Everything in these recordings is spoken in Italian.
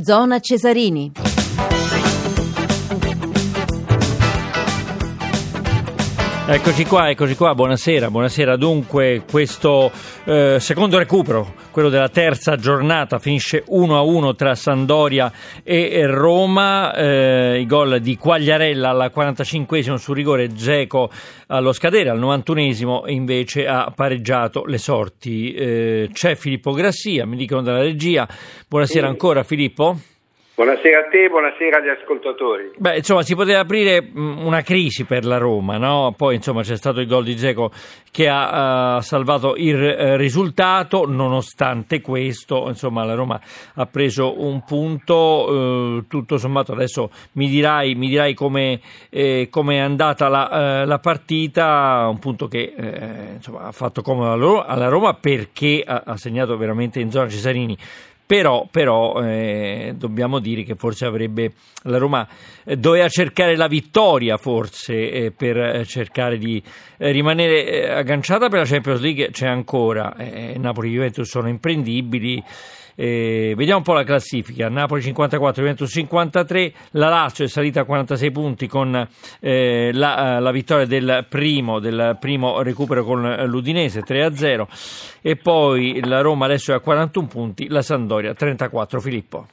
Zona Cesarini. Eccoci qua, eccoci qua, buonasera, buonasera. Dunque questo eh, secondo recupero, quello della terza giornata, finisce 1-1 tra Sandoria e Roma, eh, i gol di Quagliarella al 45esimo su rigore, Geco allo scadere, al 91esimo invece ha pareggiato le sorti. Eh, c'è Filippo Grassia, mi dicono dalla regia, buonasera ancora Filippo. Buonasera a te, buonasera agli ascoltatori. Beh, insomma, si poteva aprire una crisi per la Roma, no? Poi, insomma, c'è stato il gol di Geco che ha uh, salvato il uh, risultato. Nonostante questo, insomma, la Roma ha preso un punto. Uh, tutto sommato, adesso mi dirai, mi dirai come eh, è andata la, la, partita. Un punto che eh, insomma, ha fatto comodo alla Roma perché ha, ha segnato veramente in zona Cesarini però, però eh, dobbiamo dire che forse avrebbe la Roma eh, doveva cercare la vittoria forse eh, per eh, cercare di eh, rimanere agganciata per la Champions League c'è ancora Napoli e Juventus sono imprendibili eh, vediamo un po' la classifica. Napoli 54, Juventus 53, la Lazio è salita a 46 punti con eh, la, la, vittoria del primo, del primo recupero con l'Udinese 3-0 e poi la Roma adesso è a 41 punti, la Sandoria 34. Filippo.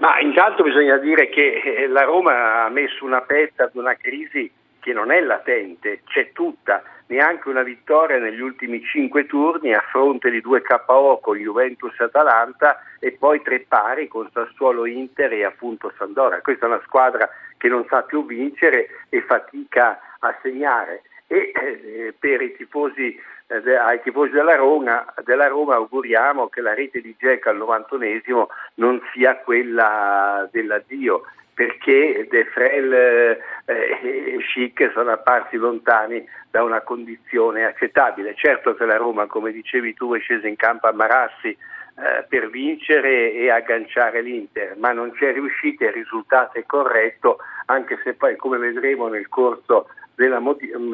Ma intanto bisogna dire che eh, la Roma ha messo una pezza ad una crisi che non è latente, c'è tutta neanche una vittoria negli ultimi cinque turni a fronte di due KO con Juventus e Atalanta e poi tre pari con Sassuolo Inter e appunto Sandora. Questa è una squadra che non sa più vincere e fatica a segnare e eh, per i tifosi, eh, ai tifosi della Roma, della Roma, auguriamo che la rete di Jack al 91esimo non sia quella dell'addio perché De Frel eh, e Schick sono apparsi lontani da una condizione accettabile. Certo che la Roma, come dicevi tu, è scesa in campo a Marassi eh, per vincere e agganciare l'Inter, ma non c'è riuscita, il risultato è corretto, anche se poi, come vedremo nel corso della,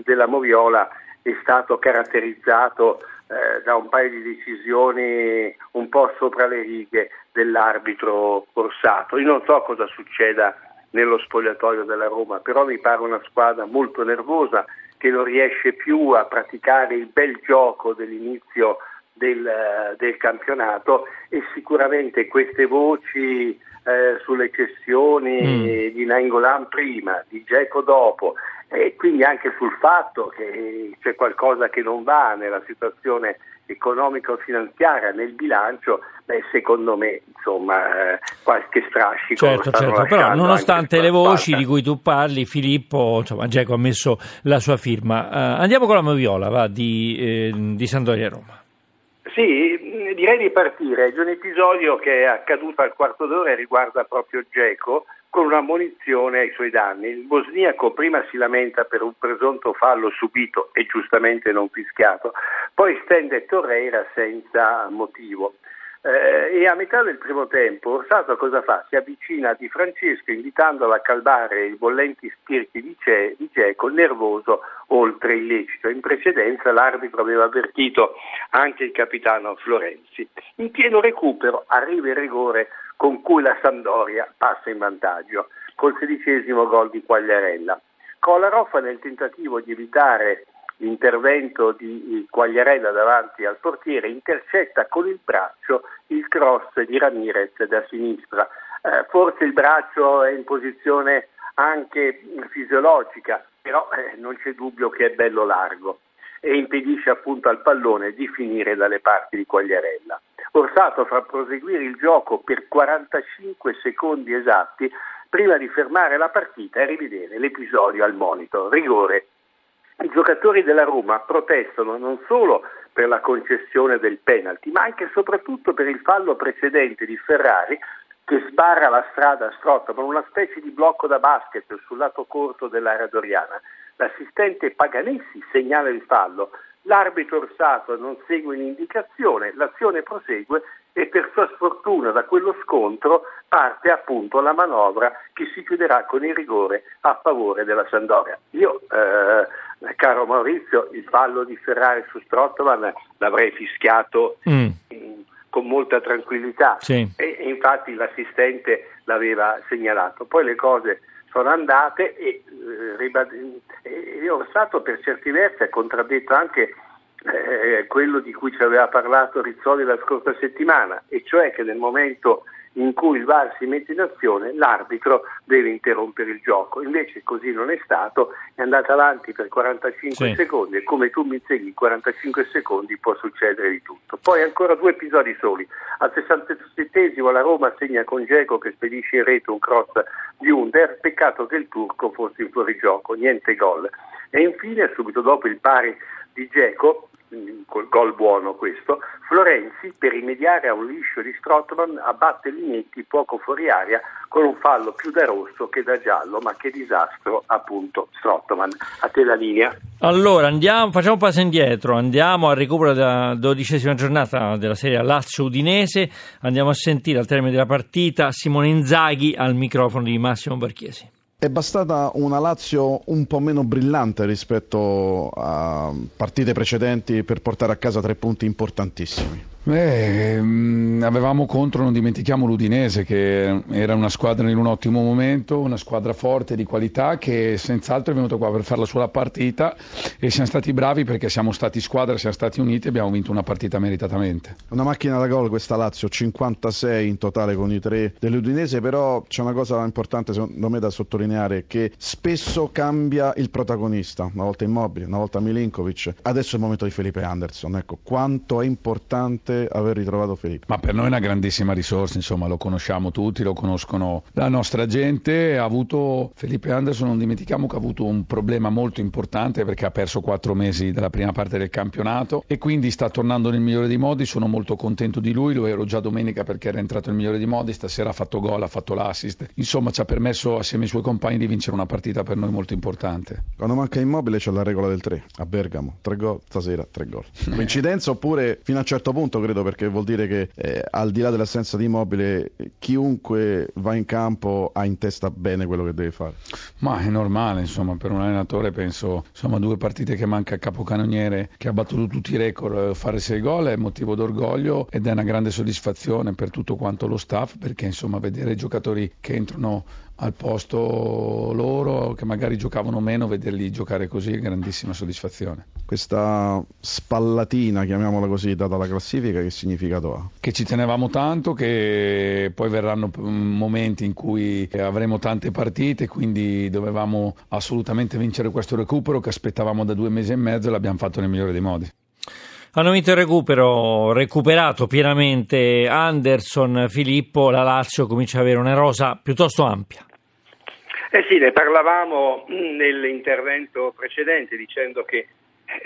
della Moviola, è stato caratterizzato eh, da un paio di decisioni un po' sopra le righe dell'arbitro Corsato. Io non so cosa succeda nello spogliatoio della Roma, però mi pare una squadra molto nervosa che non riesce più a praticare il bel gioco dell'inizio del, del campionato e sicuramente queste voci eh, sulle cessioni mm. di Nangolan prima, di Geco dopo e quindi anche sul fatto che c'è qualcosa che non va nella situazione economico-finanziaria nel bilancio, beh, secondo me insomma, eh, qualche strascico certo, certo. però nonostante le voci di cui tu parli Filippo insomma, Geco ha messo la sua firma uh, andiamo con la Moviola va, di, eh, di Sandoria Roma sì, direi di partire. C'è un episodio che è accaduto al quarto d'ora e riguarda proprio Geco con una munizione ai suoi danni. Il bosniaco prima si lamenta per un presunto fallo subito e giustamente non fischiato, poi stende Torreira senza motivo. Eh, e a metà del primo tempo Orsato cosa fa? Si avvicina a Di Francesco invitandolo a calmare i bollenti spiriti di, Ce- di Geco, nervoso oltre illecito. In precedenza l'arbitro aveva avvertito anche il capitano Florenzi. In pieno recupero arriva il rigore con cui la Sampdoria passa in vantaggio, col sedicesimo gol di Quagliarella. Kolarov nel tentativo di evitare l'intervento di Quagliarella davanti al portiere, intercetta con il braccio il cross di Ramirez da sinistra. Eh, forse il braccio è in posizione anche fisiologica, però eh, non c'è dubbio che è bello largo e impedisce appunto al pallone di finire dalle parti di Quagliarella. Orsato fa proseguire il gioco per 45 secondi esatti prima di fermare la partita e rivedere l'episodio al monitor. Rigore i giocatori della Roma protestano non solo per la concessione del penalty, ma anche e soprattutto per il fallo precedente di Ferrari che sbarra la strada a Strotta con una specie di blocco da basket sul lato corto dell'area doriana. L'assistente Paganessi segnala il fallo, l'arbitro Orsato non segue l'indicazione, l'azione prosegue e per sua sfortuna da quello scontro parte appunto la manovra che si chiuderà con il rigore a favore della Sandoria. Io eh, caro Maurizio, il fallo di Ferrari su Strottman l'avrei fischiato mm. con molta tranquillità sì. e, e, infatti l'assistente l'aveva segnalato. Poi le cose sono andate e, eh, e Orsato per certi versi ha contraddetto anche eh, quello di cui ci aveva parlato Rizzoli la scorsa settimana, e cioè che nel momento in cui il VAR si mette in azione, l'arbitro deve interrompere il gioco. Invece così non è stato, è andata avanti per 45 sì. secondi e come tu mi insegni in 45 secondi può succedere di tutto. Poi ancora due episodi soli. Al 67 la Roma segna con Geco che spedisce in rete un cross di Under, peccato che il turco fosse in fuorigioco, niente gol. E infine, subito dopo il pari di Geco, col gol buono questo, Florenzi per rimediare a un liscio di Strottman abbatte Lignetti poco fuori aria con un fallo più da rosso che da giallo, ma che disastro appunto Strottman. A te la linea. Allora andiamo, facciamo un passo indietro, andiamo al recupero della dodicesima giornata della serie Lazio-Udinese, andiamo a sentire al termine della partita Simone Inzaghi al microfono di Massimo Barchiesi. È bastata una Lazio un po' meno brillante rispetto a partite precedenti per portare a casa tre punti importantissimi. Beh, ehm, avevamo contro, non dimentichiamo l'Udinese, che era una squadra in un ottimo momento, una squadra forte, di qualità, che senz'altro è venuta qua per fare la sua partita e siamo stati bravi perché siamo stati squadra, siamo stati uniti e abbiamo vinto una partita meritatamente. Una macchina da gol questa Lazio, 56 in totale con i tre dell'Udinese, però c'è una cosa importante secondo me da sottolineare, che spesso cambia il protagonista, una volta Immobile, una volta Milinkovic, adesso è il momento di Felipe Anderson, ecco, quanto è importante importante aver ritrovato Filippo. Ma per noi è una grandissima risorsa, insomma, lo conosciamo tutti, lo conoscono la nostra gente. Ha avuto Felipe Anderson, non dimentichiamo che ha avuto un problema molto importante perché ha perso quattro mesi dalla prima parte del campionato e quindi sta tornando nel migliore dei modi. Sono molto contento di lui, lo ero già domenica perché era entrato nel migliore dei modi, stasera ha fatto gol, ha fatto l'assist. Insomma, ci ha permesso assieme ai suoi compagni di vincere una partita per noi molto importante. Quando manca immobile c'è la regola del 3 a Bergamo, tre gol, stasera tre gol. Coincidenza oppure fino a un certo punto credo perché vuol dire che eh, al di là dell'assenza di immobile chiunque va in campo ha in testa bene quello che deve fare. Ma è normale, insomma, per un allenatore penso, insomma, due partite che manca il capocannoniere che ha battuto tutti i record, eh, fare sei gol è motivo d'orgoglio ed è una grande soddisfazione per tutto quanto lo staff perché insomma vedere giocatori che entrano al posto loro che magari giocavano meno, vederli giocare così è grandissima soddisfazione. Questa spallatina, chiamiamola così, data la classifica, che significato ha? Che ci tenevamo tanto, che poi verranno momenti in cui avremo tante partite, quindi dovevamo assolutamente vincere questo recupero che aspettavamo da due mesi e mezzo e l'abbiamo fatto nel migliore dei modi. Hanno vinto il recupero, recuperato pienamente Anderson, Filippo, la Lazio comincia ad avere una rosa piuttosto ampia. Eh sì, ne parlavamo nell'intervento precedente dicendo che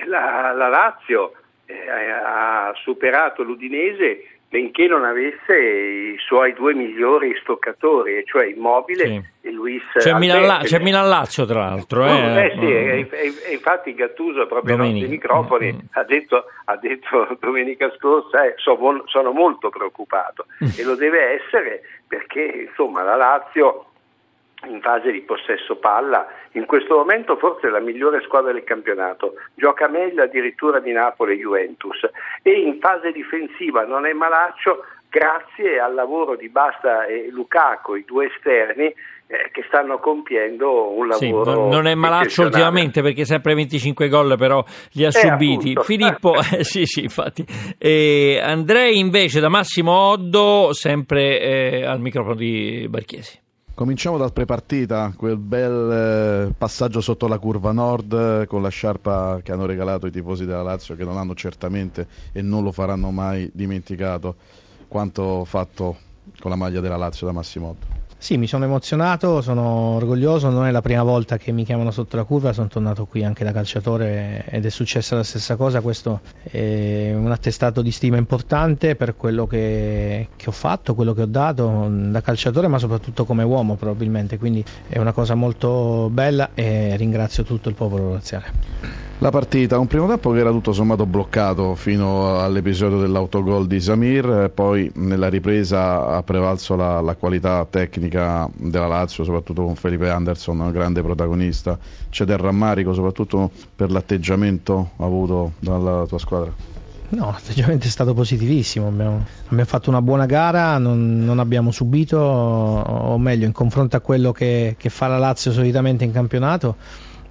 la, la Lazio eh, ha superato l'Udinese benché non avesse i suoi due migliori stoccatori, cioè Immobile sì. e Luis c'è Milan, c'è Milan Lazio tra l'altro. Eh, eh sì, mm. e, e, infatti Gattuso proprio nostri microfoni mm. ha, detto, ha, detto, domenica scorsa eh, sono, molto preoccupato mm. e lo deve essere perché insomma la Lazio in fase di possesso palla, in questo momento forse è la migliore squadra del campionato, gioca meglio addirittura di Napoli e Juventus e in fase difensiva non è malaccio grazie al lavoro di Basta e Lukaku, i due esterni, eh, che stanno compiendo un lavoro. Sì, non è malaccio ultimamente perché sempre 25 gol però li ha eh, subiti. Appunto. Filippo, eh, sì, sì, infatti. E Andrei invece da Massimo Oddo, sempre eh, al microfono di Barchiesi. Cominciamo dal prepartita, quel bel eh, passaggio sotto la curva nord eh, con la sciarpa che hanno regalato i tifosi della Lazio che non hanno certamente e non lo faranno mai dimenticato quanto fatto con la maglia della Lazio da Massimo Otto. Sì, mi sono emozionato, sono orgoglioso, non è la prima volta che mi chiamano sotto la curva, sono tornato qui anche da calciatore ed è successa la stessa cosa, questo è un attestato di stima importante per quello che, che ho fatto, quello che ho dato da calciatore ma soprattutto come uomo probabilmente, quindi è una cosa molto bella e ringrazio tutto il popolo laziale. La partita, un primo tempo che era tutto sommato bloccato fino all'episodio dell'autogol di Samir, poi nella ripresa ha prevalso la, la, qualità tecnica della Lazio, soprattutto con Felipe Anderson, un grande protagonista. C'è del rammarico soprattutto per l'atteggiamento avuto dalla tua squadra? No, l'atteggiamento è stato positivissimo, abbiamo, abbiamo fatto una buona gara, non, non, abbiamo subito, o meglio, in confronto a quello che, che fa la Lazio solitamente in campionato,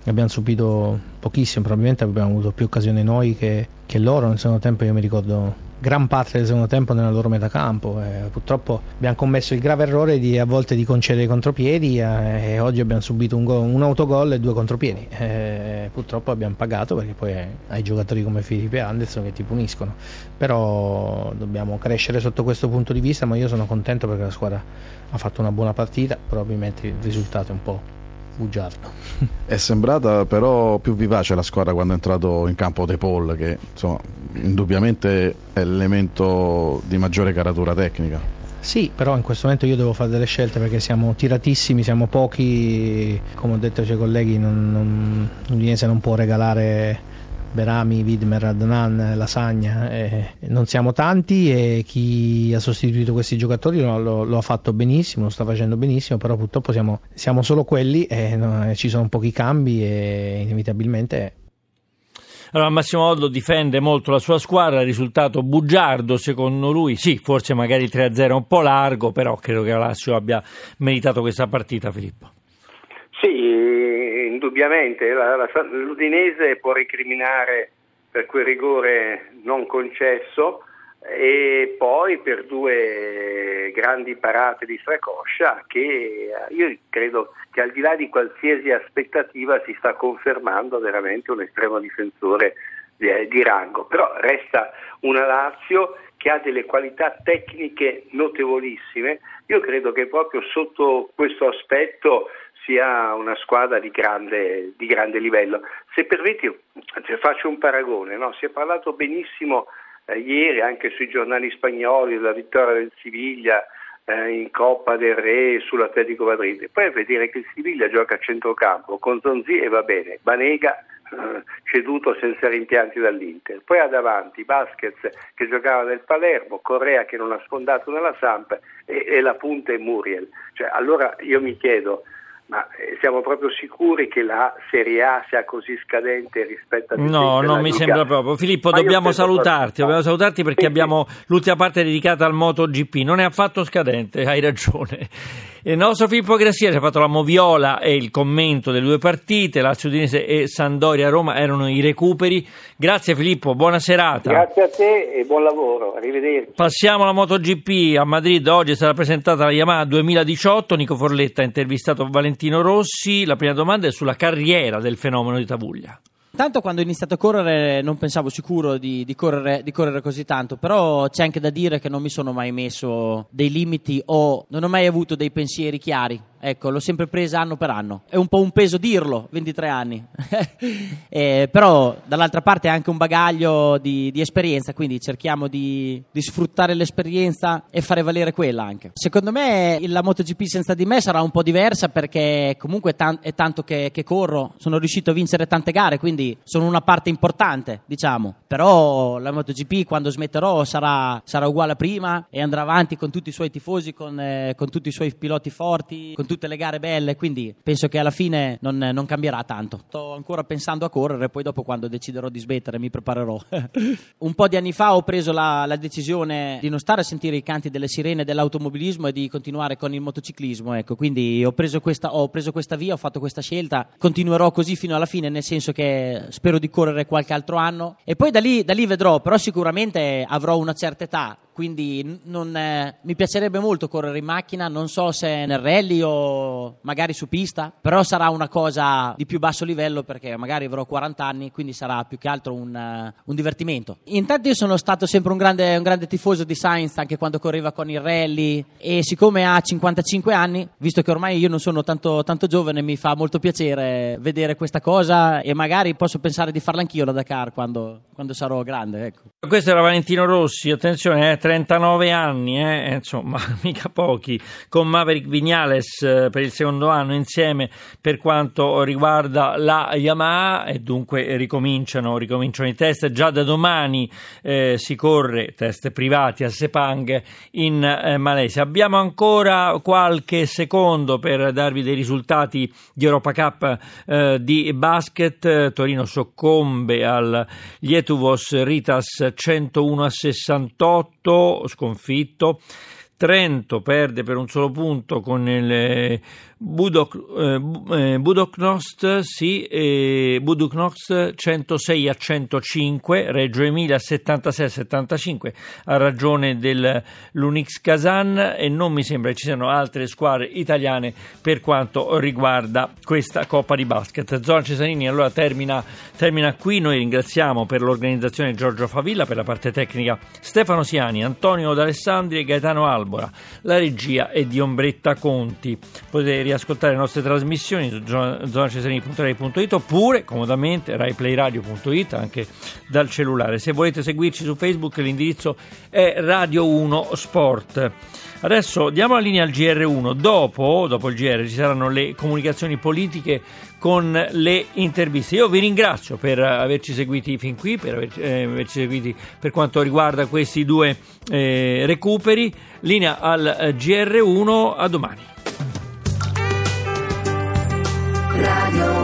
abbiamo subito pochissimo, probabilmente abbiamo avuto più occasioni noi che, che loro, nel secondo tempo io mi ricordo gran parte del secondo tempo nella loro metacampo. Eh, purtroppo abbiamo commesso il grave errore di a volte di concedere i contropiedi eh, e oggi abbiamo subito un, go- un autogol e due contropiedi. Eh, purtroppo abbiamo pagato perché poi hai giocatori come Filippo e Anderson che ti puniscono. Però dobbiamo crescere sotto questo punto di vista, ma io sono contento perché la squadra ha fatto una buona partita, probabilmente il risultato è un po' bugiardo. È sembrata però più vivace la squadra quando è entrato in campo De Paul, che insomma, indubbiamente è l'elemento di maggiore caratura tecnica. Sì, però in questo momento io devo fare delle scelte perché siamo tiratissimi, siamo pochi, come ho detto ai suoi colleghi, non, non, l'Udinese non può regalare Berami, Widmer, Adnan, Lasagna, eh, non siamo tanti e chi ha sostituito questi giocatori lo, lo, lo, ha fatto benissimo, lo sta facendo benissimo, però purtroppo siamo, siamo solo quelli e no, ci sono pochi cambi e inevitabilmente allora, Massimo Oddo difende molto la sua squadra, risultato bugiardo secondo lui, sì, forse magari 3-0 un po' largo, però credo che la Lazio abbia meritato questa partita, Filippo. Sì, indubbiamente la, la, l'Udinese può recriminare per quel rigore non concesso e poi per due grandi parate di Stracoscia che io credo che al di là di qualsiasi aspettativa si sta confermando veramente un estremo difensore di, di rango, però resta una Lazio che ha delle qualità tecniche notevolissime, io credo che proprio sotto questo aspetto sia una squadra di grande, di grande livello. Se permetti, cioè, faccio un paragone, no? si è parlato benissimo eh, ieri anche sui giornali spagnoli della vittoria del Siviglia eh, in Coppa del Re sull'Atletico Madrid, poi a vedere che il Siviglia gioca a centrocampo con Zonzi e va bene, Banega eh, ceduto senza rimpianti dall'Inter. Poi ha davanti Basquez che giocava nel Palermo, Correa che non ha sfondato nella Samp e, e la punta è Muriel. Cioè, allora io mi chiedo, ma eh, siamo proprio sicuri che la Serie A sia così scadente rispetto a No, non mi Liga? sembra proprio. Filippo, ma dobbiamo salutarti, dobbiamo salutarti perché sì, abbiamo sì. l'ultima parte dedicata al MotoGP. Non è affatto scadente, hai ragione. Il nostro Filippo Grassia ci ha fatto la moviola e il commento delle due partite, Lazio Udinese e Sandoria Roma erano i recuperi. Grazie Filippo, buona serata. Grazie a te e buon lavoro, arrivederci. Passiamo alla MotoGP a Madrid, oggi è stata presentata la Yamaha 2018, Nico Forletta ha intervistato Valentino Rossi, la prima domanda è sulla carriera del fenomeno di Tavuglia. Tanto quando ho iniziato a correre non pensavo sicuro di, di, correre, di, correre, così tanto, però c'è anche da dire che non mi sono mai messo dei limiti o non ho mai avuto dei pensieri chiari Ecco, l'ho sempre presa anno per anno. È un po' un peso dirlo, 23 anni. eh, però dall'altra parte è anche un bagaglio di, di esperienza, quindi cerchiamo di, di, sfruttare l'esperienza e fare valere quella anche. Secondo me la MotoGP senza di me sarà un po' diversa perché comunque è, tan- è tanto che, che, corro, sono riuscito a vincere tante gare, quindi sono una parte importante, diciamo. Però la MotoGP quando smetterò sarà, sarà uguale a prima e andrà avanti con tutti i suoi tifosi, con, eh, con tutti i suoi piloti forti, con tutti tutte le gare belle, quindi penso che alla fine non, non, cambierà tanto. Sto ancora pensando a correre, poi dopo quando deciderò di smettere mi preparerò. Un po' di anni fa ho preso la, la, decisione di non stare a sentire i canti delle sirene dell'automobilismo e di continuare con il motociclismo, ecco, quindi ho preso, questa, ho preso questa via, ho fatto questa scelta, continuerò così fino alla fine, nel senso che spero di correre qualche altro anno e poi da lì, da lì vedrò, però sicuramente avrò una certa età, quindi non, eh, mi piacerebbe molto correre in macchina, non so se nel rally o magari su pista, però sarà una cosa di più basso livello perché magari avrò 40 anni, quindi sarà più che altro un, uh, un divertimento. Intanto io sono stato sempre un grande, un grande, tifoso di Sainz anche quando correva con il rally e siccome ha 55 anni, visto che ormai io non sono tanto, tanto giovane, mi fa molto piacere vedere questa cosa e magari posso pensare di farla anch'io la Dakar quando, quando sarò grande. Ecco. Questo era Valentino Rossi, attenzione, eh, 39 anni, eh, insomma, mica pochi, con Maverick Vignales eh, per il secondo anno insieme per quanto riguarda la Yamaha e dunque ricominciano, ricominciano i test. Già da domani eh, si corre test privati a Sepang in eh, Malesia. Abbiamo ancora qualche secondo per darvi dei risultati di Europa Cup eh, di basket. Torino soccombe al Lietuvos Ritas 101 a 68, sconfitto. Trento perde per un solo punto con il Budok, eh, eh Budoknost, sì, eh, Budoknost 106 a 105, Reggio Emilia 76 a 75 a ragione dell'Unix Kazan e non mi sembra che ci siano altre squadre italiane per quanto riguarda questa Coppa di Basket. Zona Cesarini allora termina, termina qui, noi ringraziamo per l'organizzazione Giorgio Favilla, per la parte tecnica Stefano Siani, Antonio D'Alessandri e Gaetano Albora, la regia è di Ombretta Conti. Potete riascoltare le nostre trasmissioni su zonacesarini.rai.it oppure comodamente raiplayradio.it anche dal cellulare. Se volete seguirci su Facebook l'indirizzo è Radio 1 Sport. Adesso diamo la linea al GR1, dopo, dopo il GR ci saranno le comunicazioni politiche con le interviste. Io vi ringrazio per averci seguiti fin qui, per averci, eh, averci seguiti per quanto riguarda questi due eh, recuperi. Linea al eh, GR1, a domani. Radio